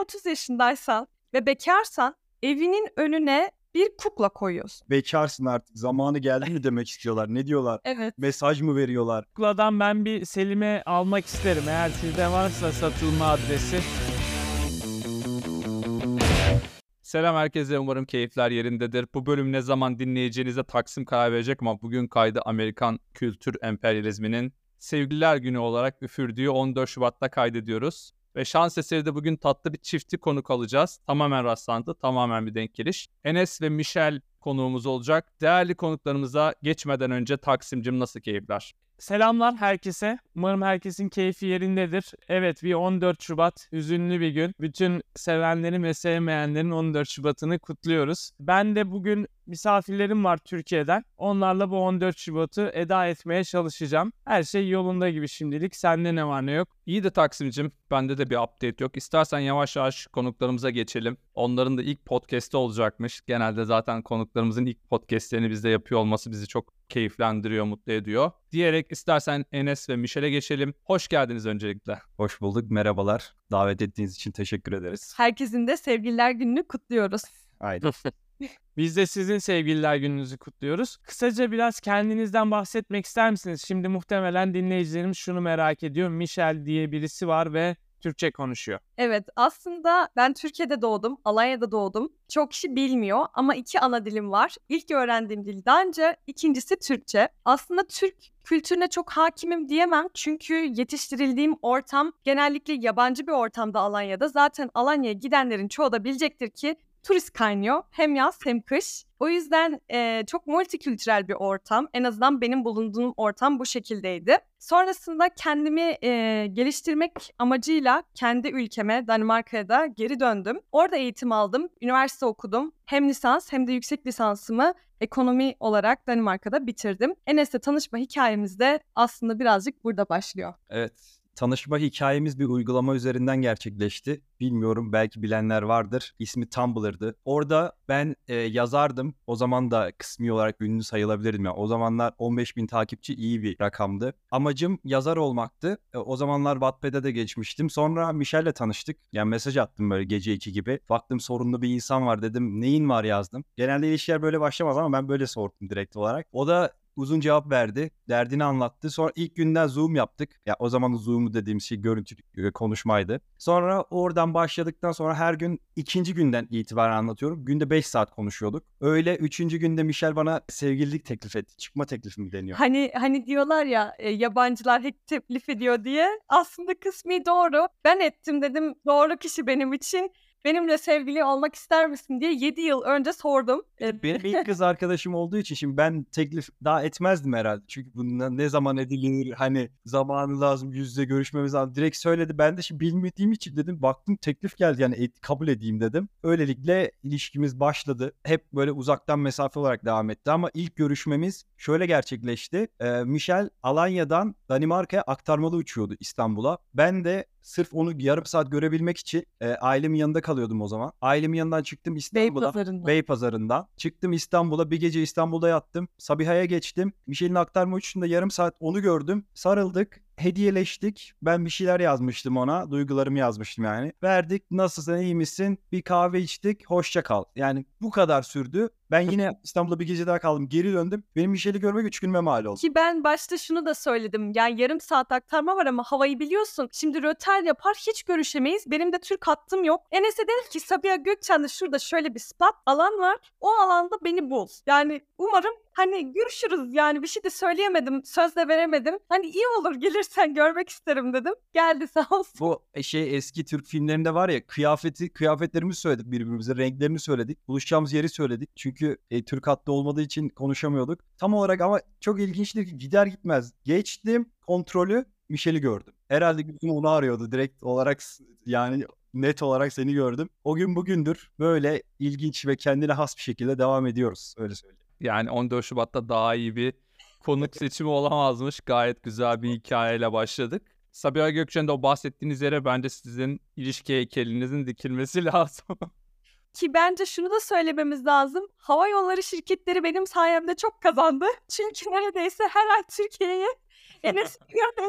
Eğer 30 yaşındaysan ve bekarsan evinin önüne bir kukla koyuyorsun. Bekarsın artık zamanı geldi mi demek istiyorlar. Ne diyorlar? Evet. Mesaj mı veriyorlar? Kukladan ben bir Selim'e almak isterim. Eğer sizde varsa satılma adresi. Selam herkese umarım keyifler yerindedir. Bu bölüm ne zaman dinleyeceğinize Taksim karar verecek ama bugün kaydı Amerikan kültür emperyalizminin Sevgililer Günü olarak üfürdüğü 14 Şubat'ta kaydediyoruz. Ve şans eseri de bugün tatlı bir çifti konuk alacağız. Tamamen rastlantı, tamamen bir denk geliş. Enes ve Michel konuğumuz olacak. Değerli konuklarımıza geçmeden önce Taksimcim nasıl keyifler? Selamlar herkese. Umarım herkesin keyfi yerindedir. Evet bir 14 Şubat hüzünlü bir gün. Bütün sevenlerin ve sevmeyenlerin 14 Şubat'ını kutluyoruz. Ben de bugün misafirlerim var Türkiye'den. Onlarla bu 14 Şubat'ı eda etmeye çalışacağım. Her şey yolunda gibi şimdilik. Sende ne var ne yok? İyi de Taksim'cim bende de bir update yok. İstersen yavaş yavaş konuklarımıza geçelim. Onların da ilk podcast'i olacakmış. Genelde zaten konuklarımızın ilk podcast'lerini bizde yapıyor olması bizi çok keyiflendiriyor, mutlu ediyor. Diyerek istersen Enes ve Michel'e geçelim. Hoş geldiniz öncelikle. Hoş bulduk. Merhabalar. Davet ettiğiniz için teşekkür ederiz. Herkesin de sevgililer gününü kutluyoruz. Haydi. Biz de sizin sevgililer gününüzü kutluyoruz. Kısaca biraz kendinizden bahsetmek ister misiniz? Şimdi muhtemelen dinleyicilerimiz şunu merak ediyor. Michel diye birisi var ve Türkçe konuşuyor. Evet aslında ben Türkiye'de doğdum, Alanya'da doğdum. Çok kişi bilmiyor ama iki ana dilim var. İlk öğrendiğim dil Danca, ikincisi Türkçe. Aslında Türk kültürüne çok hakimim diyemem çünkü yetiştirildiğim ortam genellikle yabancı bir ortamda Alanya'da. Zaten Alanya'ya gidenlerin çoğu da bilecektir ki turist kaynıyor. Hem yaz hem kış. O yüzden e, çok multikültürel bir ortam. En azından benim bulunduğum ortam bu şekildeydi. Sonrasında kendimi e, geliştirmek amacıyla kendi ülkeme Danimarka'ya da geri döndüm. Orada eğitim aldım, üniversite okudum. Hem lisans hem de yüksek lisansımı ekonomi olarak Danimarka'da bitirdim. Enes'le tanışma hikayemiz de aslında birazcık burada başlıyor. Evet. Tanışma hikayemiz bir uygulama üzerinden gerçekleşti. Bilmiyorum belki bilenler vardır. İsmi Tumblr'dı. Orada ben e, yazardım. O zaman da kısmi olarak ünlü sayılabilirdim. Yani o zamanlar 15 bin takipçi iyi bir rakamdı. Amacım yazar olmaktı. E, o zamanlar Wattpad'e de geçmiştim. Sonra Michel'le tanıştık. Yani mesaj attım böyle gece 2 gibi. Baktım sorunlu bir insan var dedim. Neyin var yazdım. Genelde ilişkiler böyle başlamaz ama ben böyle sordum direkt olarak. O da uzun cevap verdi. Derdini anlattı. Sonra ilk günden Zoom yaptık. Ya o zaman Zoom'u dediğim şey görüntü konuşmaydı. Sonra oradan başladıktan sonra her gün ikinci günden itibaren anlatıyorum. Günde 5 saat konuşuyorduk. Öyle üçüncü günde Michel bana sevgililik teklif etti. Çıkma teklifi mi deniyor? Hani hani diyorlar ya e, yabancılar hep teklif ediyor diye. Aslında kısmi doğru. Ben ettim dedim doğru kişi benim için benimle sevgili olmak ister misin diye 7 yıl önce sordum. Benim ilk kız arkadaşım olduğu için şimdi ben teklif daha etmezdim herhalde. Çünkü bundan ne zaman edilir hani zamanı lazım yüz yüze görüşmemiz lazım. Direkt söyledi. Ben de şimdi bilmediğim için dedim baktım teklif geldi yani et, kabul edeyim dedim. Öylelikle ilişkimiz başladı. Hep böyle uzaktan mesafe olarak devam etti ama ilk görüşmemiz şöyle gerçekleşti. Ee, Michel Alanya'dan Danimarka'ya aktarmalı uçuyordu İstanbul'a. Ben de sırf onu yarım saat görebilmek için e, ailemin yanında kalıyordum o zaman. Ailemin yanından çıktım İstanbul'a. Beypazarı'ndan. Beypazarı'ndan. Çıktım İstanbul'a. Bir gece İstanbul'da yattım. Sabiha'ya geçtim. Michel'in aktarma uçuşunda yarım saat onu gördüm. Sarıldık hediyeleştik. Ben bir şeyler yazmıştım ona. Duygularımı yazmıştım yani. Verdik. Nasılsın iyi misin? Bir kahve içtik. Hoşça kal. Yani bu kadar sürdü. Ben yine İstanbul'da bir gece daha kaldım. Geri döndüm. Benim Michel'i görmek üç günüme mal oldu. Ki ben başta şunu da söyledim. Yani yarım saat aktarma var ama havayı biliyorsun. Şimdi röter yapar hiç görüşemeyiz. Benim de Türk hattım yok. Enes'e dedim ki Sabiha Gökçen'de şurada şöyle bir spot alan var. O alanda beni bul. Yani umarım hani görüşürüz yani bir şey de söyleyemedim. Söz de veremedim. Hani iyi olur gelirsen görmek isterim dedim. Geldi sağ olsun. Bu şey eski Türk filmlerinde var ya kıyafeti kıyafetlerimizi söyledik birbirimize renklerini söyledik. Buluşacağımız yeri söyledik. Çünkü e, Türk hattı olmadığı için konuşamıyorduk. Tam olarak ama çok ilginçti ki gider gitmez. Geçtim kontrolü Michel'i gördüm. Herhalde gözüm onu arıyordu direkt olarak yani net olarak seni gördüm. O gün bugündür böyle ilginç ve kendine has bir şekilde devam ediyoruz. Öyle söyleyeyim. Yani 14 Şubat'ta daha iyi bir konuk seçimi olamazmış. Gayet güzel bir hikayeyle başladık. Sabiha Gökçen'de o bahsettiğiniz yere bence sizin ilişki heykelinizin dikilmesi lazım. Ki bence şunu da söylememiz lazım. Hava yolları şirketleri benim sayemde çok kazandı. Çünkü neredeyse her ay Türkiye'ye Enes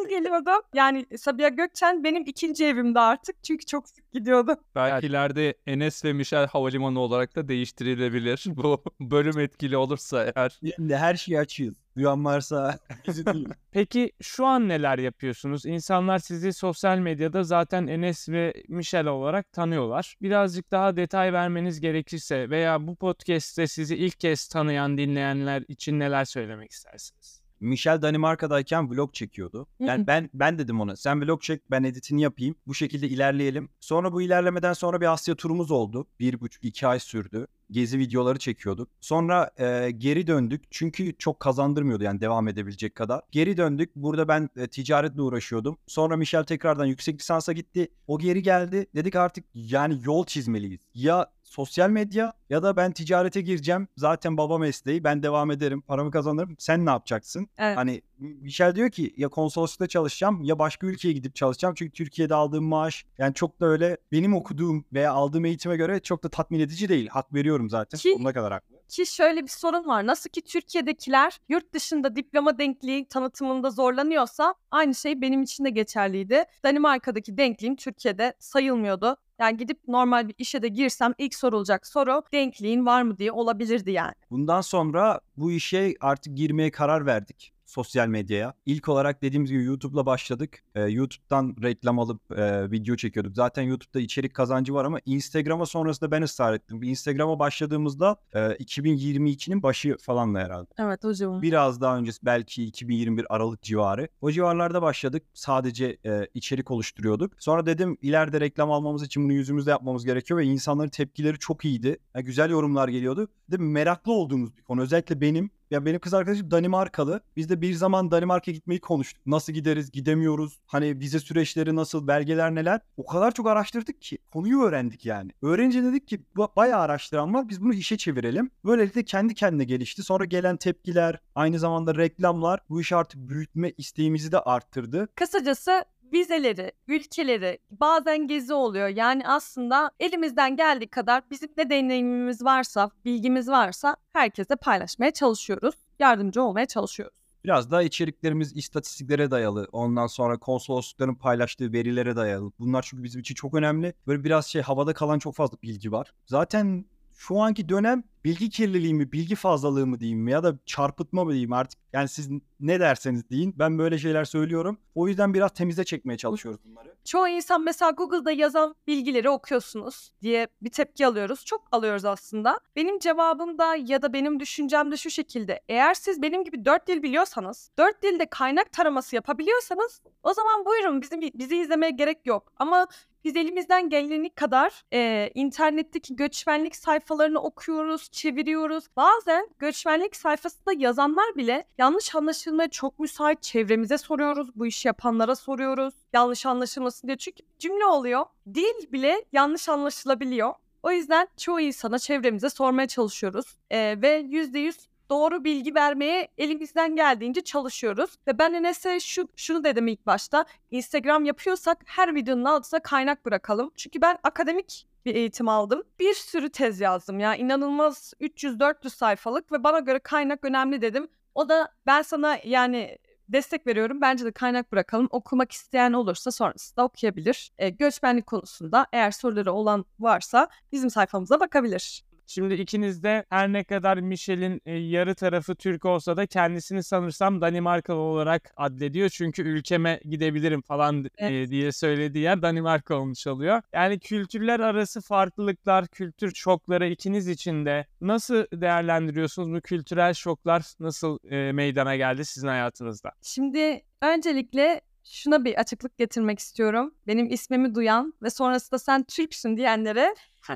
geliyordum. Yani Sabiha Gökçen benim ikinci evimde artık. Çünkü çok sık gidiyordum. Belki ileride Enes ve Michel Havalimanı olarak da değiştirilebilir. Bu bölüm etkili olursa eğer. Yani her şeyi açığız. Duyan varsa bizi değil. Peki şu an neler yapıyorsunuz? İnsanlar sizi sosyal medyada zaten Enes ve Michel olarak tanıyorlar. Birazcık daha detay vermeniz gerekirse veya bu podcast'te sizi ilk kez tanıyan dinleyenler için neler söylemek istersiniz? Michel Danimarka'dayken vlog çekiyordu. Yani ben ben dedim ona sen vlog çek ben editini yapayım. Bu şekilde ilerleyelim. Sonra bu ilerlemeden sonra bir Asya turumuz oldu. Bir buçuk iki ay sürdü. Gezi videoları çekiyorduk. Sonra e, geri döndük. Çünkü çok kazandırmıyordu yani devam edebilecek kadar. Geri döndük. Burada ben e, ticaretle uğraşıyordum. Sonra Michel tekrardan yüksek lisansa gitti. O geri geldi. Dedik artık yani yol çizmeliyiz. Ya sosyal medya ya da ben ticarete gireceğim. Zaten baba mesleği. Ben devam ederim. Paramı kazanırım. Sen ne yapacaksın? Evet. Hani Michel diyor ki ya konsoloslukta çalışacağım ya başka ülkeye gidip çalışacağım. Çünkü Türkiye'de aldığım maaş yani çok da öyle benim okuduğum veya aldığım eğitime göre çok da tatmin edici değil. Hak veriyorum zaten. Ki- Sonuna kadar haklı. Ki şöyle bir sorun var. Nasıl ki Türkiye'dekiler yurt dışında diploma denkliği tanıtımında zorlanıyorsa aynı şey benim için de geçerliydi. Danimarka'daki denkliğim Türkiye'de sayılmıyordu. Yani gidip normal bir işe de girsem ilk sorulacak soru denkliğin var mı diye olabilirdi yani. Bundan sonra bu işe artık girmeye karar verdik sosyal medyaya. İlk olarak dediğimiz gibi YouTube'la başladık. Ee, YouTube'dan reklam alıp e, video çekiyorduk. Zaten YouTube'da içerik kazancı var ama Instagram'a sonrasında ben ısrar ettim. Bir Instagram'a başladığımızda e, 2022'nin başı falanla herhalde. Evet hocam. Biraz daha öncesi belki 2021 Aralık civarı. O civarlarda başladık. Sadece e, içerik oluşturuyorduk. Sonra dedim ileride reklam almamız için bunu yüzümüzde yapmamız gerekiyor ve insanların tepkileri çok iyiydi. Yani güzel yorumlar geliyordu. Dedim meraklı olduğumuz bir konu. Özellikle benim. Ya benim kız arkadaşım Danimarkalı. Biz de bir zaman Danimarka'ya gitmeyi konuştuk. Nasıl gideriz, gidemiyoruz. Hani vize süreçleri nasıl, belgeler neler. O kadar çok araştırdık ki konuyu öğrendik yani. Öğrenince dedik ki "Ba- bayağı araştıran var. Biz bunu işe çevirelim. Böylelikle kendi kendine gelişti. Sonra gelen tepkiler, aynı zamanda reklamlar bu işi artık büyütme isteğimizi de arttırdı. Kısacası vizeleri, ülkeleri, bazen gezi oluyor. Yani aslında elimizden geldiği kadar bizim ne deneyimimiz varsa, bilgimiz varsa herkese paylaşmaya çalışıyoruz. Yardımcı olmaya çalışıyoruz. Biraz daha içeriklerimiz istatistiklere dayalı. Ondan sonra konsoloslukların paylaştığı verilere dayalı. Bunlar çünkü bizim için çok önemli. Böyle biraz şey havada kalan çok fazla bilgi var. Zaten şu anki dönem bilgi kirliliği mi, bilgi fazlalığı mı diyeyim ya da çarpıtma mı diyeyim artık. Yani siz ne derseniz deyin. Ben böyle şeyler söylüyorum. O yüzden biraz temize çekmeye çalışıyoruz bunları. Çoğu insan mesela Google'da yazan bilgileri okuyorsunuz diye bir tepki alıyoruz. Çok alıyoruz aslında. Benim cevabım da ya da benim düşüncem de şu şekilde. Eğer siz benim gibi dört dil biliyorsanız, dört dilde kaynak taraması yapabiliyorsanız o zaman buyurun bizim bizi izlemeye gerek yok. Ama biz elimizden geleni kadar e, internetteki göçmenlik sayfalarını okuyoruz, çeviriyoruz. Bazen göçmenlik sayfasında yazanlar bile yanlış anlaşılmaya çok müsait çevremize soruyoruz. Bu işi yapanlara soruyoruz. Yanlış anlaşılmasın diye. Çünkü cümle oluyor. Dil bile yanlış anlaşılabiliyor. O yüzden çoğu insana çevremize sormaya çalışıyoruz. E, ve yüzde yüz doğru bilgi vermeye elimizden geldiğince çalışıyoruz. Ve ben Enes'e şu, şunu dedim ilk başta. Instagram yapıyorsak her videonun altına kaynak bırakalım. Çünkü ben akademik bir eğitim aldım. Bir sürü tez yazdım ya. inanılmaz 300-400 sayfalık ve bana göre kaynak önemli dedim. O da ben sana yani destek veriyorum. Bence de kaynak bırakalım. Okumak isteyen olursa sonrasında okuyabilir. E, göçmenlik konusunda eğer soruları olan varsa bizim sayfamıza bakabilir. Şimdi ikiniz de her ne kadar Michel'in e, yarı tarafı Türk olsa da kendisini sanırsam Danimarkalı olarak addediyor. Çünkü ülkeme gidebilirim falan e, Evet. diye söylediği yer Danimarka olmuş oluyor. Yani kültürler arası farklılıklar, kültür şokları ikiniz için de nasıl değerlendiriyorsunuz? Bu kültürel şoklar nasıl e, meydana geldi sizin hayatınızda? Şimdi öncelikle şuna bir açıklık getirmek istiyorum. Benim ismimi duyan ve sonrasında sen Türksün diyenlere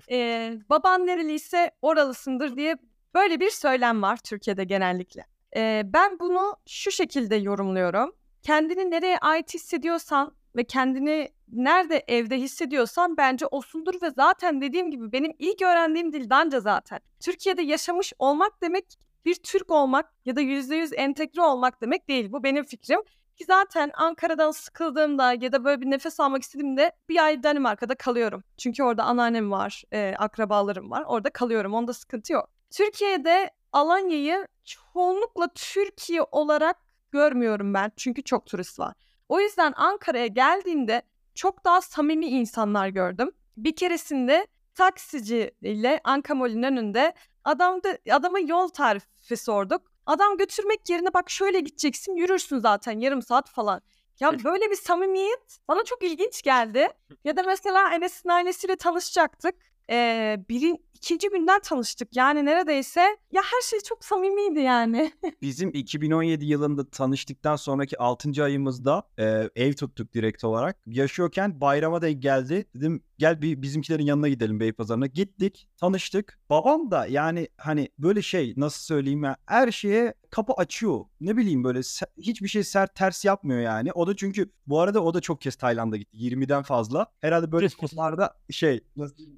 eee, baban nereliyse oralısındır diye böyle bir söylem var Türkiye'de genellikle. Eee, ben bunu şu şekilde yorumluyorum. Kendini nereye ait hissediyorsan ve kendini nerede evde hissediyorsan bence osundur ve zaten dediğim gibi benim ilk öğrendiğim dil Danca zaten. Türkiye'de yaşamış olmak demek bir Türk olmak ya da %100 entegre olmak demek değil. Bu benim fikrim. Ki zaten Ankara'dan sıkıldığımda ya da böyle bir nefes almak istediğimde bir ay Danimarka'da kalıyorum. Çünkü orada anneannem var, e, akrabalarım var. Orada kalıyorum. Onda sıkıntı yok. Türkiye'de Alanya'yı çoğunlukla Türkiye olarak görmüyorum ben. Çünkü çok turist var. O yüzden Ankara'ya geldiğimde çok daha samimi insanlar gördüm. Bir keresinde taksici ile Ankamol'ün önünde adam da, adama yol tarifi sorduk. Adam götürmek yerine bak şöyle gideceksin yürürsün zaten yarım saat falan. Ya böyle bir samimiyet bana çok ilginç geldi. Ya da mesela Enes'in ailesiyle tanışacaktık. Ee, biri, ikinci günden tanıştık. Yani neredeyse ya her şey çok samimiydi yani. Bizim 2017 yılında tanıştıktan sonraki 6. ayımızda e, ev tuttuk direkt olarak. Yaşıyorken bayrama denk geldi. Dedim gel bir bizimkilerin yanına gidelim Beypazarı'na. Gittik, tanıştık. Babam da yani hani böyle şey nasıl söyleyeyim ya her şeye kapı açıyor. Ne bileyim böyle hiçbir şey sert ters yapmıyor yani. O da çünkü bu arada o da çok kez Tayland'a gitti. 20'den fazla. Herhalde böyle konularda şey nasıl diyeyim?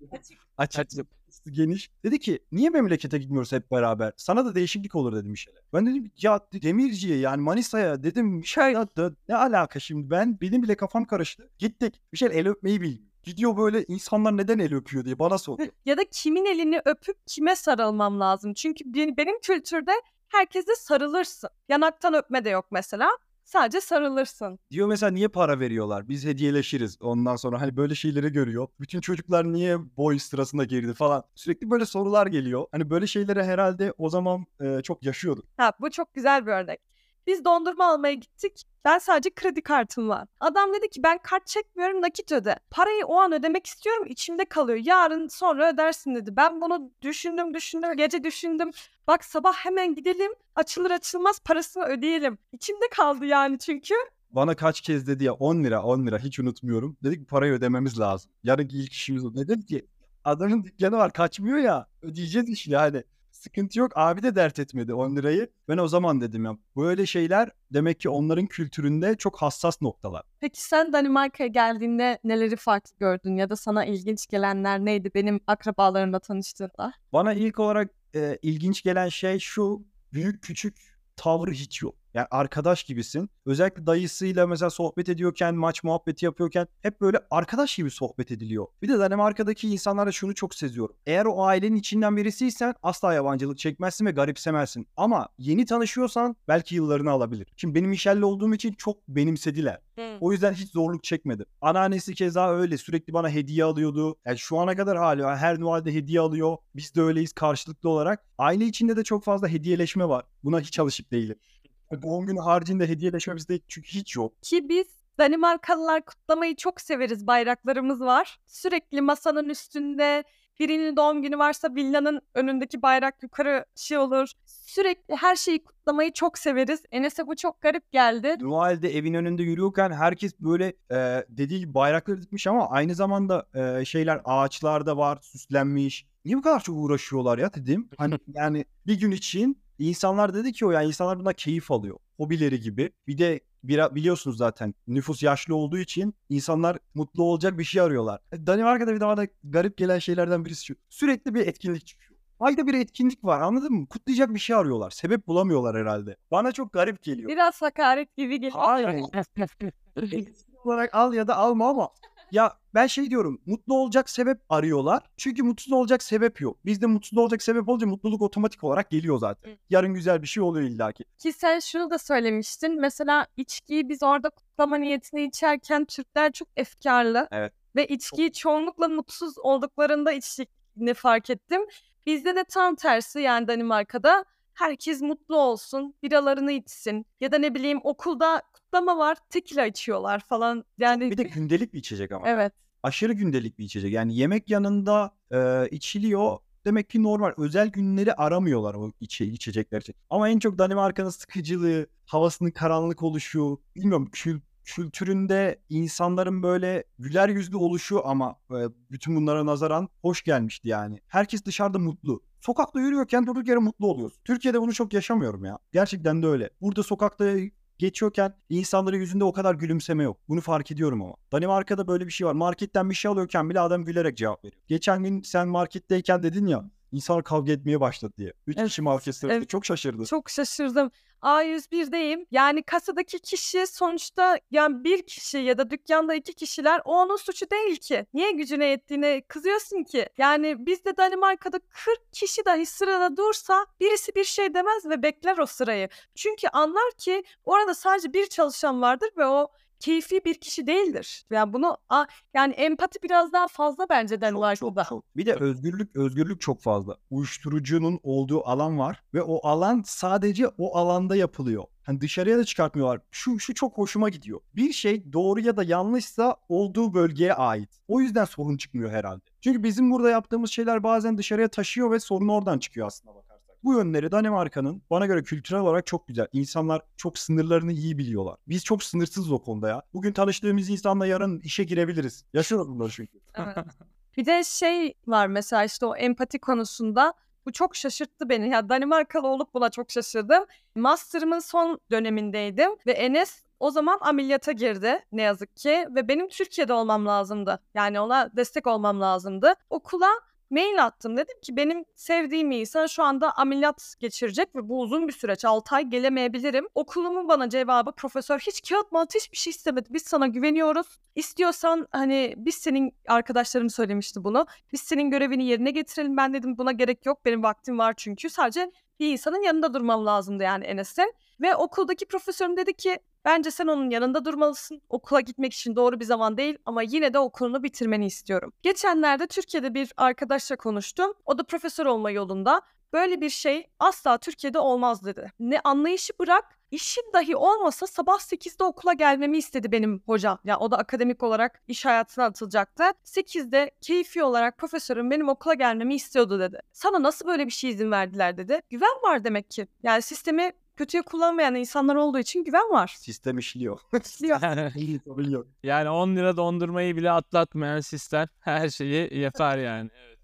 açık geniş. Dedi ki niye memlekete gitmiyoruz hep beraber? Sana da değişiklik olur dedim bir şeyler. Ben dedim ya Demirci'ye yani Manisa'ya dedim şey ya, da- ne alaka şimdi ben benim bile kafam karıştı. Gittik bir şey el öpmeyi bilmiyor. Gidiyor böyle insanlar neden el öpüyor diye bana soruyor. ya da kimin elini öpüp kime sarılmam lazım. Çünkü benim kültürde herkese sarılırsın. Yanaktan öpme de yok mesela. Sadece sarılırsın. Diyor mesela niye para veriyorlar? Biz hediyeleşiriz. Ondan sonra hani böyle şeyleri görüyor. Bütün çocuklar niye boy sırasında girdi falan. Sürekli böyle sorular geliyor. Hani böyle şeyleri herhalde o zaman e, çok yaşıyorduk. Ha, bu çok güzel bir örnek. Biz dondurma almaya gittik. Ben sadece kredi kartım var. Adam dedi ki ben kart çekmiyorum nakit öde. Parayı o an ödemek istiyorum içimde kalıyor. Yarın sonra ödersin dedi. Ben bunu düşündüm düşündüm gece düşündüm. Bak sabah hemen gidelim açılır açılmaz parasını ödeyelim. İçimde kaldı yani çünkü. Bana kaç kez dedi ya 10 lira 10 lira hiç unutmuyorum. Dedik parayı ödememiz lazım. Yarınki ilk işimiz o. Dedim ki adamın dükkanı var kaçmıyor ya ödeyeceğiz işte yani. Sıkıntı yok abi de dert etmedi 10 lirayı. Ben o zaman dedim ya böyle şeyler demek ki onların kültüründe çok hassas noktalar. Peki sen Danimarka'ya geldiğinde neleri farklı gördün ya da sana ilginç gelenler neydi benim akrabalarımla tanıştığında? Bana ilk olarak e, ilginç gelen şey şu büyük küçük tavrı hiç yok. Yani arkadaş gibisin. Özellikle dayısıyla mesela sohbet ediyorken, maç muhabbeti yapıyorken hep böyle arkadaş gibi sohbet ediliyor. Bir de Danimarka'daki insanlarda şunu çok seziyorum. Eğer o ailenin içinden birisiysen asla yabancılık çekmezsin ve garipsemezsin. Ama yeni tanışıyorsan belki yıllarını alabilir. Şimdi benim Michel'le olduğum için çok benimsediler. O yüzden hiç zorluk çekmedim. Anneannesi keza öyle sürekli bana hediye alıyordu. Yani şu ana kadar hala her Noel'de hediye alıyor. Biz de öyleyiz karşılıklı olarak. Aile içinde de çok fazla hediyeleşme var. Buna hiç alışık değilim. Doğum günü haricinde hediyeleşme bizde çünkü hiç yok. Ki biz Danimarkalılar kutlamayı çok severiz. Bayraklarımız var. Sürekli masanın üstünde birinin doğum günü varsa villanın önündeki bayrak yukarı şey olur. Sürekli her şeyi kutlamayı çok severiz. Enes'e bu çok garip geldi. Noel'de evin önünde yürüyorken herkes böyle e, dediği gibi bayrakları dikmiş ama aynı zamanda e, şeyler ağaçlarda var süslenmiş. Niye bu kadar çok uğraşıyorlar ya dedim. Hani yani bir gün için insanlar dedi ki o yani insanlar buna keyif alıyor. Hobileri gibi. Bir de bir, biliyorsunuz zaten nüfus yaşlı olduğu için insanlar mutlu olacak bir şey arıyorlar. E, Danimarka'da bir daha da garip gelen şeylerden birisi şu. Sürekli bir etkinlik çıkıyor. Ayda bir etkinlik var anladın mı? Kutlayacak bir şey arıyorlar. Sebep bulamıyorlar herhalde. Bana çok garip geliyor. Biraz hakaret gibi geliyor. Hayır. Olarak al ya da alma ama ya ben şey diyorum mutlu olacak sebep arıyorlar. Çünkü mutsuz olacak sebep yok. Bizde mutsuz olacak sebep olunca mutluluk otomatik olarak geliyor zaten. Yarın güzel bir şey oluyor illaki. Ki sen şunu da söylemiştin. Mesela içkiyi biz orada kutlama niyetine içerken Türkler çok efkarlı. Evet. Ve içkiyi çoğunlukla mutsuz olduklarında içtiklerini fark ettim. Bizde de tam tersi yani Danimarka'da herkes mutlu olsun, biralarını içsin. Ya da ne bileyim okulda kutlama var, tekila içiyorlar falan. Yani Bir de gündelik bir içecek ama. evet. Aşırı gündelik bir içecek. Yani yemek yanında e, içiliyor. Demek ki normal. Özel günleri aramıyorlar o içe, içecekler için. Ama en çok Danimarka'nın sıkıcılığı, havasının karanlık oluşu, bilmiyorum kül, kültüründe insanların böyle güler yüzlü oluşu ama e, bütün bunlara nazaran hoş gelmişti yani. Herkes dışarıda mutlu. Sokakta yürüyorken durduk yere mutlu oluyorsun. Türkiye'de bunu çok yaşamıyorum ya. Gerçekten de öyle. Burada sokakta geçiyorken insanların yüzünde o kadar gülümseme yok. Bunu fark ediyorum ama. Danimarka'da böyle bir şey var. Marketten bir şey alıyorken bile adam gülerek cevap veriyor. Geçen gün sen marketteyken dedin ya İnsanlar kavga etmeye başladı diye. Üç Evet, kişi orkestrası evet. çok şaşırdı. Çok şaşırdım. A101'deyim. Yani kasadaki kişi sonuçta yani bir kişi ya da dükkanda iki kişiler o onun suçu değil ki. Niye gücüne yettiğine kızıyorsun ki? Yani bizde Danimarka'da 40 kişi dahi sırada dursa birisi bir şey demez ve bekler o sırayı. Çünkü anlar ki orada sadece bir çalışan vardır ve o keyfi bir kişi değildir. Yani bunu a- yani empati biraz daha fazla bence Çok, Danimarka'da. çok, çok. Bir de özgürlük özgürlük çok fazla. Uyuşturucunun olduğu alan var ve o alan sadece o alanda yapılıyor. Hani dışarıya da çıkartmıyorlar. Şu şu çok hoşuma gidiyor. Bir şey doğru ya da yanlışsa olduğu bölgeye ait. O yüzden sorun çıkmıyor herhalde. Çünkü bizim burada yaptığımız şeyler bazen dışarıya taşıyor ve sorun oradan çıkıyor aslında. Bu yönleri Danimarka'nın bana göre kültürel olarak çok güzel. İnsanlar çok sınırlarını iyi biliyorlar. Biz çok sınırsızız o konuda ya. Bugün tanıştığımız insanla yarın işe girebiliriz. Yaşıyoruz bunları çünkü. Evet. Bir de şey var mesela işte o empati konusunda bu çok şaşırttı beni. Ya Danimarkalı olup buna çok şaşırdım. Master'ımın son dönemindeydim ve Enes o zaman ameliyata girdi ne yazık ki ve benim Türkiye'de olmam lazımdı. Yani ona destek olmam lazımdı. Okula mail attım. Dedim ki benim sevdiğim insan şu anda ameliyat geçirecek ve bu uzun bir süreç. 6 ay gelemeyebilirim. Okulumun bana cevabı profesör hiç kağıt malt hiçbir şey istemedi. Biz sana güveniyoruz. İstiyorsan hani biz senin arkadaşlarım söylemişti bunu. Biz senin görevini yerine getirelim. Ben dedim buna gerek yok. Benim vaktim var çünkü. Sadece bir insanın yanında durmam lazımdı yani Enes'in. Ve okuldaki profesörüm dedi ki bence sen onun yanında durmalısın. Okula gitmek için doğru bir zaman değil ama yine de okulunu bitirmeni istiyorum. Geçenlerde Türkiye'de bir arkadaşla konuştum. O da profesör olma yolunda. Böyle bir şey asla Türkiye'de olmaz dedi. Ne anlayışı bırak işim dahi olmasa sabah 8'de okula gelmemi istedi benim hocam. Ya o da akademik olarak iş hayatına atılacaktı. 8'de keyfi olarak profesörüm benim okula gelmemi istiyordu dedi. Sana nasıl böyle bir şey izin verdiler dedi. Güven var demek ki. Yani sistemi kötüye kullanmayan insanlar olduğu için güven var. Sistem işliyor. İşliyor. Yani 10 lira dondurmayı bile atlatmayan sistem her şeyi yapar yani. Evet.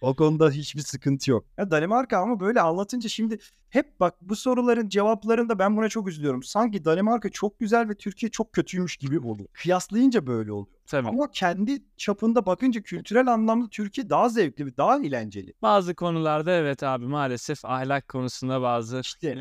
O konuda hiçbir sıkıntı yok. Ya Danimarka ama böyle anlatınca şimdi hep bak bu soruların cevaplarında ben buna çok üzülüyorum. Sanki Danimarka çok güzel ve Türkiye çok kötüymüş gibi oluyor. Kıyaslayınca böyle oluyor. Tabii. Ama kendi çapında bakınca kültürel anlamda Türkiye daha zevkli ve daha eğlenceli. Bazı konularda evet abi maalesef ahlak konusunda bazı İşte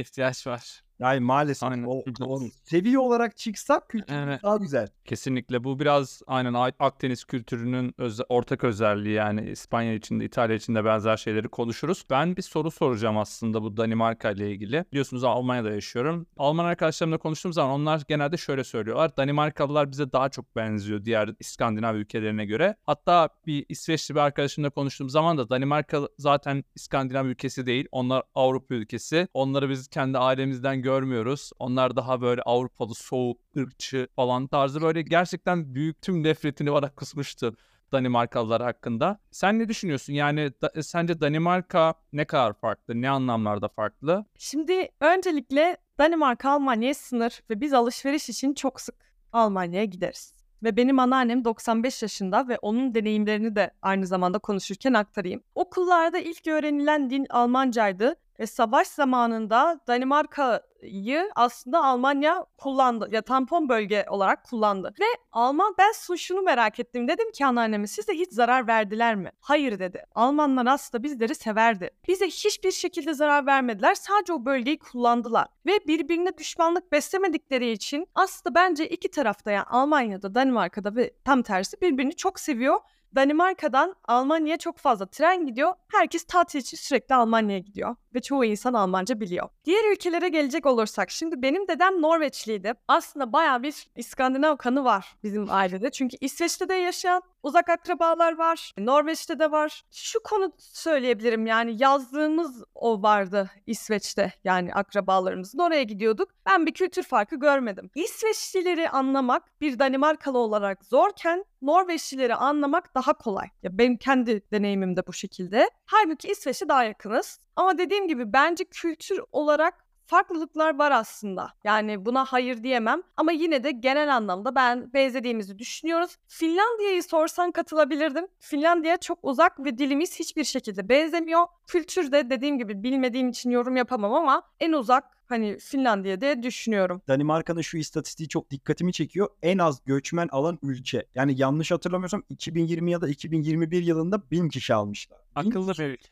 ihtiyaç var. Yani maalesef Aynen. o, o seviye olarak çıksak kültür Evet. daha güzel. Kesinlikle bu biraz aynen Akdeniz kültürünün öze- ortak özelliği yani İspanya içinde İtalya içinde benzer şeyleri konuşuruz. Ben bir soru soracağım aslında bu Danimarka ile ilgili. Biliyorsunuz Almanya'da yaşıyorum. Alman arkadaşlarımla konuştuğum zaman onlar genelde şöyle söylüyorlar. Danimarkalılar bize daha çok benziyor diğer İskandinav ülkelerine göre. Hatta bir İsveçli bir arkadaşımla konuştuğum zaman da Danimarka zaten İskandinav ülkesi değil. Onlar Avrupa ülkesi. Onları biz kendi ailemizden görmüyoruz. Onlar daha böyle Avrupalı, soğuk, ırkçı falan tarzı böyle gerçekten büyük tüm nefretini bana kusmuştu. Danimarkalılar hakkında. Sen ne düşünüyorsun? Yani da- sence Danimarka ne kadar farklı? Ne anlamlarda farklı? Şimdi öncelikle Danimarka Almanya'ya sınır ve biz alışveriş için çok sık Almanya'ya gideriz. Ve benim anneannem 95 yaşında ve onun deneyimlerini de aynı zamanda konuşurken aktarayım. Okullarda ilk öğrenilen din Almancaydı ve savaş zamanında Danimarka'yı aslında Almanya kullandı. Ya tampon bölge olarak kullandı. Ve Alman ben şunu merak ettim. Dedim ki anneanneme size hiç zarar verdiler mi? Hayır dedi. Almanlar aslında bizleri severdi. Bize hiçbir şekilde zarar vermediler. Sadece o bölgeyi kullandılar. Ve birbirine düşmanlık beslemedikleri için aslında bence iki tarafta yani Almanya'da, Danimarka'da ve tam tersi birbirini çok seviyor. Danimarka'dan Almanya'ya çok fazla tren gidiyor. Herkes tatil için sürekli Almanya'ya gidiyor. Ve çoğu insan Almanca biliyor. Diğer ülkelere gelecek olursak şimdi benim dedem Norveçliydi. Aslında bayağı bir İskandinav kanı var bizim ailede. Çünkü İsveç'te de yaşayan uzak akrabalar var. Norveç'te de var. Şu konu söyleyebilirim yani yazdığımız o vardı İsveç'te yani akrabalarımızın oraya gidiyorduk. Ben bir kültür farkı görmedim. İsveçlileri anlamak bir Danimarkalı olarak zorken Norveçlileri anlamak daha kolay. Ya benim kendi deneyimim de bu şekilde. Halbuki İsveç'e daha yakınız. Ama dediğim gibi bence kültür olarak farklılıklar var aslında. Yani buna hayır diyemem ama yine de genel anlamda ben benzediğimizi düşünüyoruz. Finlandiya'yı sorsan katılabilirdim. Finlandiya çok uzak ve dilimiz hiçbir şekilde benzemiyor. Kültürde dediğim gibi bilmediğim için yorum yapamam ama en uzak hani Finlandiya diye düşünüyorum. Danimarka'nın şu istatistiği çok dikkatimi çekiyor. En az göçmen alan ülke. Yani yanlış hatırlamıyorsam 2020 ya da 2021 yılında 1000 kişi almışlar. Akıllı bir ülke.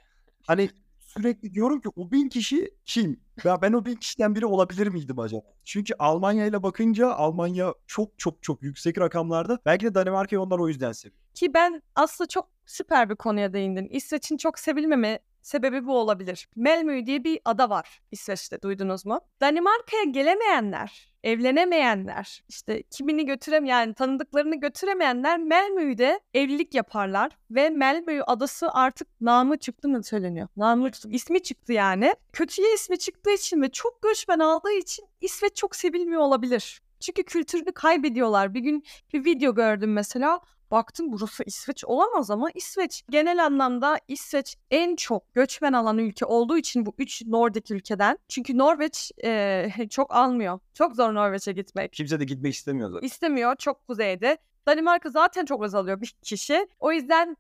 Hani sürekli diyorum ki o bin kişi kim? Ya ben o bin kişiden biri olabilir miydim acaba? Çünkü Almanya ile bakınca Almanya çok çok çok yüksek rakamlarda. Belki de Danimarka'yı onlar o yüzden seviyor. Ki ben aslında çok süper bir konuya değindin. İsveç'in çok sevilmeme sebebi bu olabilir. Malmö diye bir ada var İsveç'te duydunuz mu? Danimarka'ya gelemeyenler, evlenemeyenler, işte kimini götüremeyen, tanıdıklarını götüremeyenler Malmö'de evlilik yaparlar ve Malmö adası artık namı çıktı mı söyleniyor. Namı çıktı. ismi çıktı yani. Kötüye ismi çıktığı için ve çok göçmen aldığı için İsveç çok sevilmiyor olabilir. Çünkü kültürünü kaybediyorlar. Bir gün bir video gördüm mesela. Baktım burası İsveç olamaz ama İsveç genel anlamda İsveç en çok göçmen alan ülke olduğu için bu üç Nordik ülkeden. Çünkü Norveç e, çok almıyor. Çok zor Norveç'e gitmek. Kimse de gitmek istemiyor zaten. İstemiyor çok kuzeyde. Danimarka zaten çok az alıyor bir kişi. O yüzden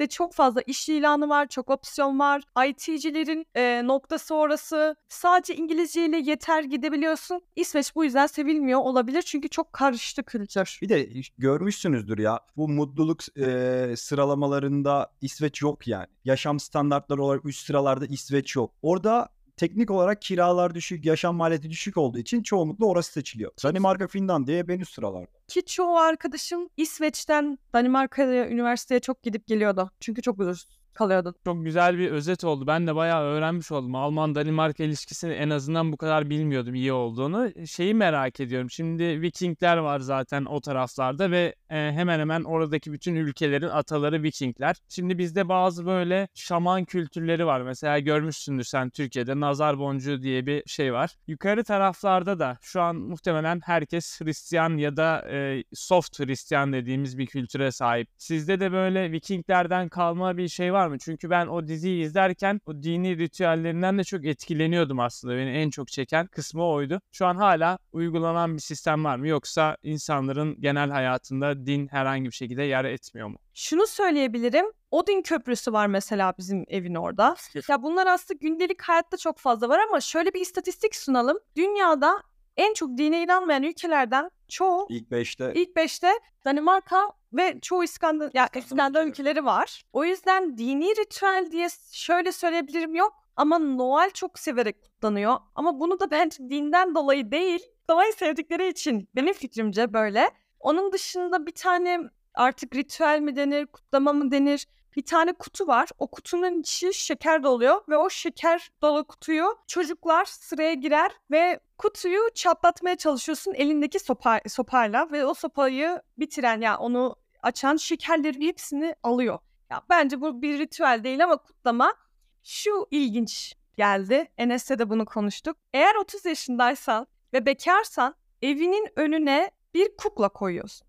İsveç'te çok fazla iş ilanı var, çok opsiyon var. IT'cilerin e, noktası orası. Sadece İngilizceyle yeter gidebiliyorsun. İsveç bu yüzden sevilmiyor olabilir çünkü çok karıştı kültür. Bir de görmüşsünüzdür ya bu mutluluk e, sıralamalarında İsveç yok yani. Yaşam standartları olarak üst sıralarda İsveç yok. Orada teknik olarak kiralar düşük, yaşam maliyeti düşük olduğu için çoğunlukla orası seçiliyor. Danimarka, Finlandiya hep en üst sıralarda. Ki çoğu arkadaşım İsveç'ten Danimarka'ya üniversiteye çok gidip geliyordu. Çünkü çok ucuz kalıyordu. Çok güzel bir özet oldu. Ben de bayağı öğrenmiş oldum. Alman-Danimarka ilişkisini en azından bu kadar bilmiyordum iyi olduğunu. Şeyi merak ediyorum. Şimdi Vikingler var zaten o taraflarda ve e, hemen hemen oradaki bütün ülkelerin ataları Vikingler. Şimdi bizde bazı böyle şaman kültürleri var. Mesela görmüşsündür sen Türkiye'de nazar boncuğu diye bir şey var. Yukarı taraflarda da şu an muhtemelen herkes Hristiyan ya da e, soft Hristiyan dediğimiz bir kültüre sahip. Sizde de böyle Vikinglerden kalma bir şey var mı? Çünkü ben o diziyi izlerken o dini ritüellerinden de çok etkileniyordum aslında. Beni en çok çeken kısmı oydu. Şu an hala uygulanan bir sistem var mı? Yoksa insanların genel hayatında din herhangi bir şekilde yer etmiyor mu? Şunu söyleyebilirim. Odin Köprüsü var mesela bizim evin orada. Ya bunlar aslında gündelik hayatta çok fazla var ama şöyle bir istatistik sunalım. Dünyada en çok dine inanmayan ülkelerden çoğu İlk 5'te ilk 5'te Danimarka ve çoğu İskandinav, ya İskandinav ülkeleri var. O yüzden dini ritüel diye şöyle söyleyebilirim yok. Ama Noel çok severek kutlanıyor. Ama bunu da bence dinden dolayı değil, doğayı sevdikleri için benim fikrimce böyle. Onun dışında bir tane artık ritüel mi denir, kutlama mı denir? Bir tane kutu var. O kutunun içi şeker doluyor ve o şeker dolu kutuyu çocuklar sıraya girer ve kutuyu çatlatmaya çalışıyorsun elindeki sopa, sopayla ve o sopayı bitiren yani onu açan şekerlerin hepsini alıyor. Ya bence bu bir ritüel değil ama kutlama. Şu ilginç geldi. Enes'te de bunu konuştuk. Eğer 30 yaşındaysan ve bekarsan evinin önüne bir kukla koyuyorsun.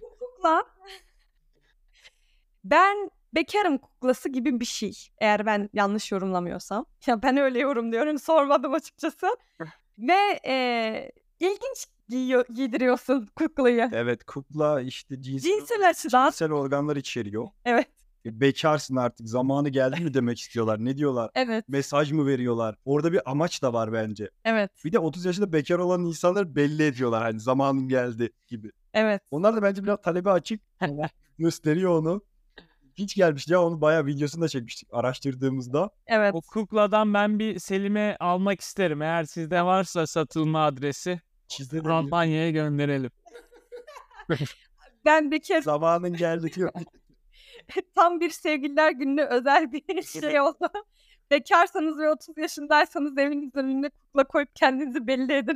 bu kukla ben bekarım kuklası gibi bir şey. Eğer ben yanlış yorumlamıyorsam. Ya ben öyle yorumluyorum sormadım açıkçası. Ve e, ilginç giyiyor, giydiriyorsun kuklayı. evet kukla işte cinsel, Cinsel açıdan. cinsel organlar içeriyor. Evet. E, Bekarsın artık zamanı geldi mi demek istiyorlar. Ne diyorlar? Evet. Mesaj mı veriyorlar? Orada bir amaç da var bence. Evet. Bir de 30 yaşında bekar olan insanlar belli ediyorlar hani zamanın geldi gibi. Evet. Onlar da bence biraz talebe açık gösteriyor onu. Hiç gelmiş ya onu bayağı videosunu da çekmiştik araştırdığımızda. Evet. O kukladan ben bir Selim'e almak isterim. Eğer sizde varsa satılma adresi Çizdi Almanya'ya gönderelim. Ben bir kez Zamanın geldi diyor. tam bir sevgililer gününe özel bir şey oldu. Bekarsanız ve 30 yaşındaysanız evinizin önüne kukla koyup kendinizi belli edin.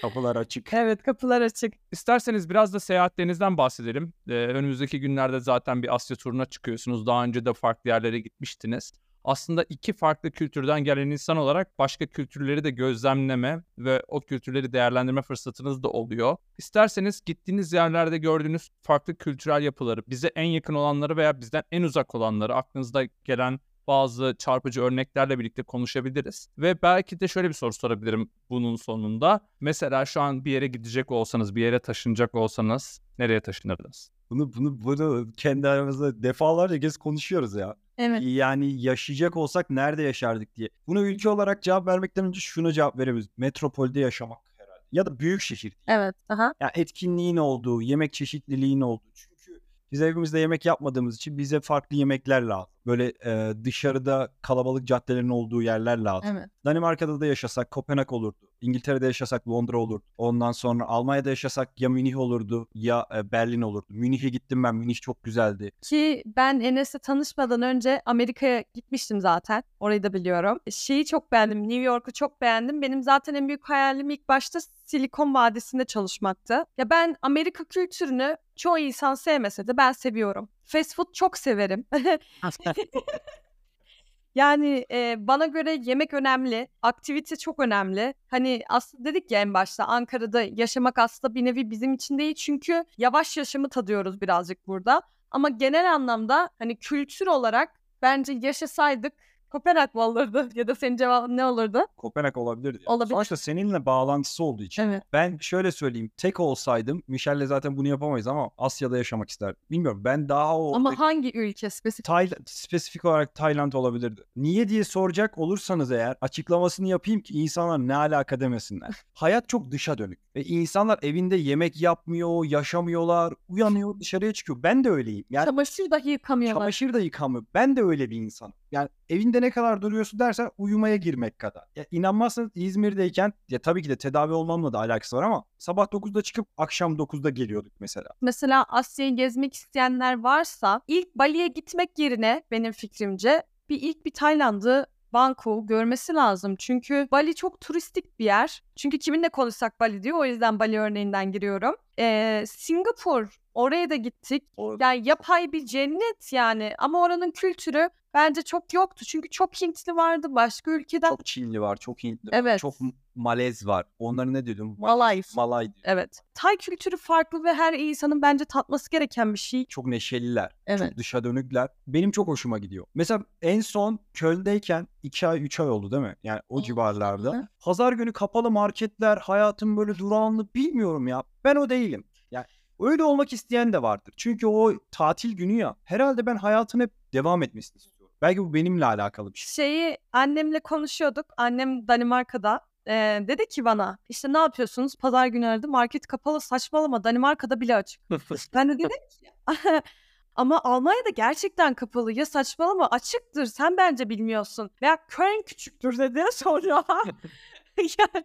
Kapılar açık. Evet kapılar açık. İsterseniz biraz da seyahatlerinizden bahsedelim. Ee, önümüzdeki günlerde zaten bir Asya turuna çıkıyorsunuz. Daha önce de farklı yerlere gitmiştiniz. Aslında iki farklı kültürden gelen insan olarak başka kültürleri de gözlemleme ve o kültürleri değerlendirme fırsatınız da oluyor. İsterseniz gittiğiniz yerlerde gördüğünüz farklı kültürel yapıları, bize en yakın olanları veya bizden en uzak olanları, aklınızda gelen bazı çarpıcı örneklerle birlikte konuşabiliriz. Ve belki de şöyle bir soru sorabilirim bunun sonunda. Mesela şu an bir yere gidecek olsanız, bir yere taşınacak olsanız nereye taşınırdınız? Bunu bunu bunu kendi aramızda defalarca kez konuşuyoruz ya. Evet. Yani yaşayacak olsak nerede yaşardık diye. Buna ülke olarak cevap vermekten önce şunu cevap verebiliriz. Metropolde yaşamak herhalde. Ya da büyük şehir. Evet. Aha. Yani etkinliğin olduğu, yemek çeşitliliğin olduğu. Çünkü Biz evimizde yemek yapmadığımız için bize farklı yemekler lazım. Böyle e, dışarıda kalabalık caddelerin olduğu yerler lazım. Evet. Danimarka'da da yaşasak Kopenhag olurdu. İngiltere'de yaşasak Londra olurdu. Ondan sonra Almanya'da yaşasak ya Münih olurdu ya e, Berlin olurdu. Münih'e gittim ben. Münih çok güzeldi. Ki ben Enes'le tanışmadan önce Amerika'ya gitmiştim zaten. Orayı da biliyorum. Şeyi çok beğendim. New York'u çok beğendim. Benim zaten en büyük hayalim ilk başta Silikon Vadisi'nde çalışmaktı. Ya ben Amerika kültürünü çoğu insan sevmese de ben seviyorum. Fast food çok severim. Yani e, bana göre yemek önemli, aktivite çok önemli. Hani aslında dedik ya en başta Ankara'da yaşamak aslında bir nevi bizim için değil çünkü yavaş yaşamı tadıyoruz birazcık burada. Ama genel anlamda hani kültür olarak bence yaşasaydık Kopenhag mı olurdu ya da senin cevabın ne olurdu? Kopenhag olabilirdi. yani. Olabilir. Sonuçta seninle bağlantısı olduğu için. Evet. Ben şöyle söyleyeyim. Tek olsaydım Michelle'le zaten bunu yapamayız ama Asya'da yaşamak isterdim. Bilmiyorum ben daha o Ama hangi ülke spesifik? Tay- spesifik olarak Tayland olabilirdi. Niye diye soracak olursanız eğer açıklamasını yapayım ki insanlar ne alaka demesinler. Hayat çok dışa dönük ve insanlar evinde yemek yapmıyor, yaşamıyorlar, uyanıyor, dışarıya çıkıyor. Ben de öyleyim. Yani Çamaşır dahi yıkamıyorlar. çamaşır da yıkamıyor. Ben de öyle bir insanım. Yani evinde ne kadar duruyorsun dersen uyumaya girmek kadar. Ya inanmazsanız İzmir'deyken ya tabii ki de tedavi olmamla da alakası var ama sabah 9'da çıkıp akşam 9'da geliyorduk mesela. Mesela Asya'yı gezmek isteyenler varsa ilk Bali'ye gitmek yerine benim fikrimce bir ilk bir Tayland'ı Bangkok görmesi lazım. Çünkü Bali çok turistik bir yer. Çünkü kiminle konuşsak Bali diyor. O yüzden Bali örneğinden giriyorum. Ee, Singapur oraya da gittik. Yani yapay bir cennet yani. Ama oranın kültürü bence çok yoktu. Çünkü çok Hintli vardı başka ülkeden. Çok Çinli var, çok Hintli Evet. çok Malez var. Onları ne diyordum? Malay. Malay diyor. Evet. Tay kültürü farklı ve her insanın bence tatması gereken bir şey. Çok neşeliler. Evet. Çok dışa dönükler. Benim çok hoşuma gidiyor. Mesela en son Köln'deyken 2 ay 3 ay oldu değil mi? Yani o civarlarda. Pazar günü kapalı marketler, hayatım böyle durağanlı bilmiyorum ya. Ben o değilim. Yani öyle olmak isteyen de vardır. Çünkü o tatil günü ya. Herhalde ben hayatın hep devam etmesini istiyorum. Belki bu benimle alakalı bir şey. Şeyi annemle konuşuyorduk. Annem Danimarka'da. Ee, dedi ki bana işte ne yapıyorsunuz? Pazar günü aradı market kapalı saçmalama Danimarka'da bile açık. ben de dedim ki ama Almanya'da gerçekten kapalı ya saçmalama açıktır sen bence bilmiyorsun. Veya Köln küçüktür dedi sonra. yani,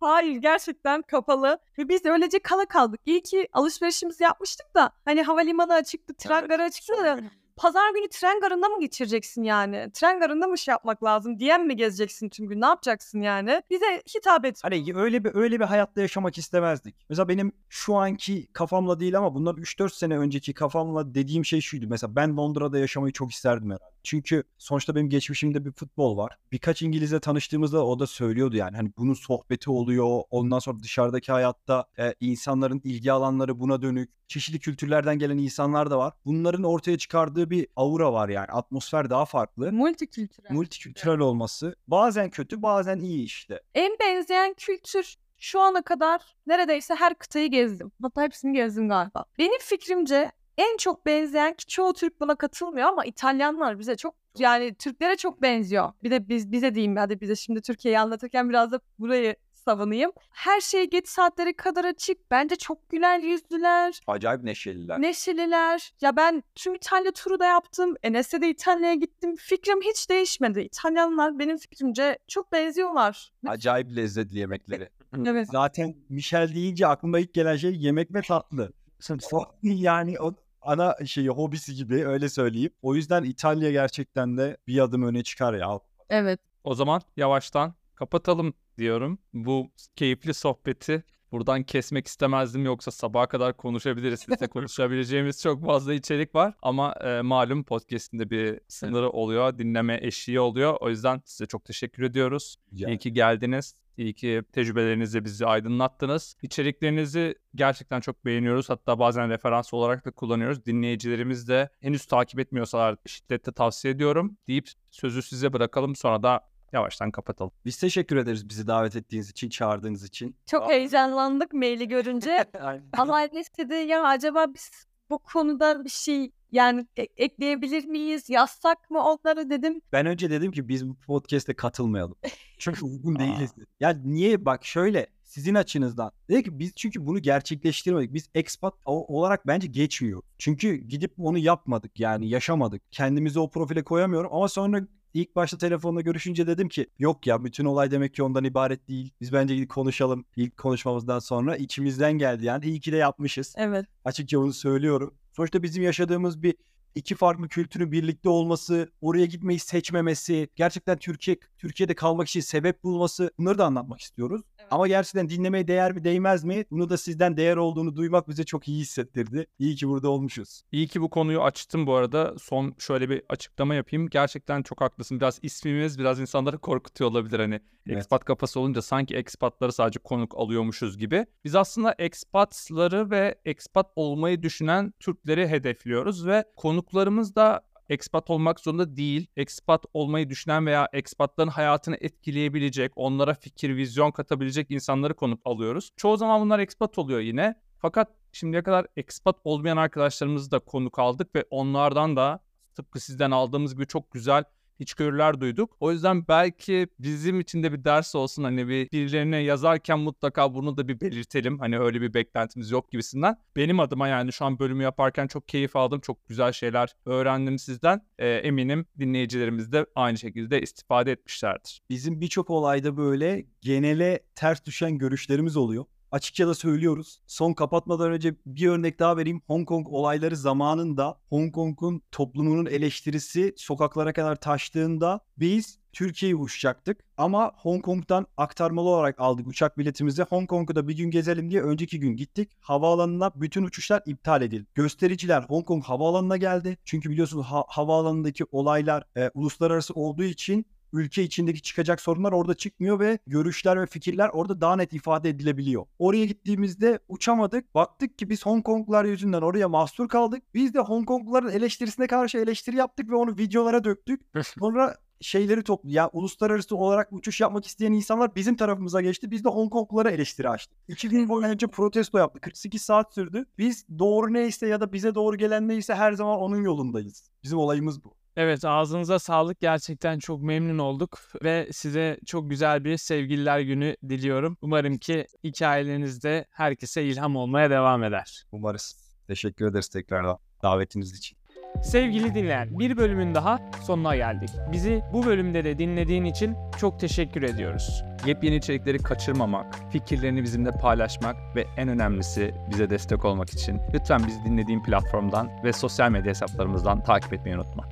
hayır gerçekten kapalı ve biz öylece kala kaldık. İyi ki alışverişimizi yapmıştık da hani havalimanı açıktı, tren garı açıktı da pazar günü tren garında mı geçireceksin yani? Tren garında mı şey yapmak lazım? Diyen mi gezeceksin tüm gün? Ne yapacaksın yani? Bize hitap et. Hani öyle bir öyle bir hayatta yaşamak istemezdik. Mesela benim şu anki kafamla değil ama bundan 3-4 sene önceki kafamla dediğim şey şuydu. Mesela ben Londra'da yaşamayı çok isterdim herhalde. Çünkü sonuçta benim geçmişimde bir futbol var. Birkaç İngilizle tanıştığımızda o da söylüyordu yani. Hani bunun sohbeti oluyor. Ondan sonra dışarıdaki hayatta e, insanların ilgi alanları buna dönük. Çeşitli kültürlerden gelen insanlar da var. Bunların ortaya çıkardığı bir aura var yani. Atmosfer daha farklı. Multikültürel. Multikültürel olması bazen kötü bazen iyi işte. en benzeyen kültür şu ana kadar neredeyse her kıtayı gezdim. Hatta hepsini gezdim galiba. Benim fikrimce en çok benzeyen ki çoğu Türk buna katılmıyor ama İtalyanlar bize çok yani Türklere çok benziyor. Bir de biz bize diyeyim hadi bize şimdi Türkiye'yi anlatırken biraz da burayı savunayım. Her şey geç saatlere kadar açık. Bence çok güler yüzlüler. Acayip neşeliler. Neşeliler. Ya ben tüm İtalya turu da yaptım. Enes'e de İtalya'ya gittim. Fikrim hiç değişmedi. İtalyanlar benim fikrimce çok benziyorlar. Acayip lezzetli yemekleri. Evet. Zaten Michel deyince aklıma ilk gelen şey yemek ve tatlı. yani o ana şeyi hobisi gibi öyle söyleyeyim. O yüzden İtalya gerçekten de bir adım öne çıkar ya. Evet. O zaman yavaştan kapatalım diyorum. Bu keyifli sohbeti buradan kesmek istemezdim yoksa sabaha kadar konuşabiliriz. Sizle konuşabileceğimiz çok fazla içerik var ama e, malum podcast'inde bir sınırı oluyor, dinleme eşiği oluyor. O yüzden size çok teşekkür ediyoruz. İyi ki geldiniz. İyi ki tecrübelerinizle bizi aydınlattınız. İçeriklerinizi gerçekten çok beğeniyoruz. Hatta bazen referans olarak da kullanıyoruz. Dinleyicilerimiz de henüz takip etmiyorsalar şiddetle tavsiye ediyorum deyip sözü size bırakalım. Sonra da yavaştan kapatalım. Biz teşekkür ederiz bizi davet ettiğiniz için, çağırdığınız için. Çok heyecanlandık maili görünce. Ama Enes dedi ya acaba biz bu konuda bir şey yani e- ekleyebilir miyiz? Yazsak mı onları dedim. Ben önce dedim ki biz bu podcast'e katılmayalım. Çünkü uygun değiliz. Ya niye bak şöyle sizin açınızdan. Dedi ki biz çünkü bunu gerçekleştirmedik. Biz expat olarak bence geçmiyor. Çünkü gidip onu yapmadık yani yaşamadık. Kendimizi o profile koyamıyorum ama sonra ilk başta telefonla görüşünce dedim ki yok ya bütün olay demek ki ondan ibaret değil. Biz bence gidip konuşalım ilk konuşmamızdan sonra içimizden geldi yani iyi ki de yapmışız. Evet. Açıkça bunu söylüyorum. Sonuçta bizim yaşadığımız bir iki farklı kültürün birlikte olması, oraya gitmeyi seçmemesi, gerçekten Türkiye Türkiye'de kalmak için sebep bulması bunları da anlatmak istiyoruz. Ama gerçekten dinlemeye değer mi değmez mi? Bunu da sizden değer olduğunu duymak bize çok iyi hissettirdi. İyi ki burada olmuşuz. İyi ki bu konuyu açtım bu arada. Son şöyle bir açıklama yapayım. Gerçekten çok haklısın. Biraz ismimiz biraz insanları korkutuyor olabilir hani. Evet. Expat kafası olunca sanki expatları sadece konuk alıyormuşuz gibi. Biz aslında expatları ve expat olmayı düşünen Türkleri hedefliyoruz ve konuklarımız da expat olmak zorunda değil. Expat olmayı düşünen veya expatların hayatını etkileyebilecek, onlara fikir, vizyon katabilecek insanları konuk alıyoruz. Çoğu zaman bunlar expat oluyor yine. Fakat şimdiye kadar expat olmayan arkadaşlarımızı da konuk aldık ve onlardan da tıpkı sizden aldığımız gibi çok güzel içgörüler duyduk. O yüzden belki bizim için de bir ders olsun hani bir birilerine yazarken mutlaka bunu da bir belirtelim. Hani öyle bir beklentimiz yok gibisinden. Benim adıma yani şu an bölümü yaparken çok keyif aldım. Çok güzel şeyler öğrendim sizden. Ee, eminim dinleyicilerimiz de aynı şekilde istifade etmişlerdir. Bizim birçok olayda böyle genele ters düşen görüşlerimiz oluyor. Açıkça da söylüyoruz. Son kapatmadan önce bir örnek daha vereyim. Hong Kong olayları zamanında Hong Kong'un toplumunun eleştirisi sokaklara kadar taştığında biz Türkiye'ye uçacaktık. Ama Hong Kong'dan aktarmalı olarak aldık uçak biletimizi. Hong Kong'u da bir gün gezelim diye önceki gün gittik. Havaalanına bütün uçuşlar iptal edildi. Göstericiler Hong Kong havaalanına geldi. Çünkü biliyorsunuz ha- havaalanındaki olaylar e, uluslararası olduğu için ülke içindeki çıkacak sorunlar orada çıkmıyor ve görüşler ve fikirler orada daha net ifade edilebiliyor. Oraya gittiğimizde uçamadık. Baktık ki biz Hong Konglular yüzünden oraya mahsur kaldık. Biz de Hong Kongluların eleştirisine karşı eleştiri yaptık ve onu videolara döktük. Sonra şeyleri toplu ya uluslararası olarak uçuş yapmak isteyen insanlar bizim tarafımıza geçti. Biz de Hong Konglulara eleştiri açtık. İki gün boyunca protesto yaptık. 48 saat sürdü. Biz doğru neyse ya da bize doğru gelen neyse her zaman onun yolundayız. Bizim olayımız bu. Evet ağzınıza sağlık. Gerçekten çok memnun olduk ve size çok güzel bir sevgililer günü diliyorum. Umarım ki hikayelerinizde herkese ilham olmaya devam eder. Umarız. Teşekkür ederiz tekrardan davetiniz için. Sevgili dinleyen bir bölümün daha sonuna geldik. Bizi bu bölümde de dinlediğin için çok teşekkür ediyoruz. Yepyeni içerikleri kaçırmamak, fikirlerini bizimle paylaşmak ve en önemlisi bize destek olmak için lütfen bizi dinlediğin platformdan ve sosyal medya hesaplarımızdan takip etmeyi unutma.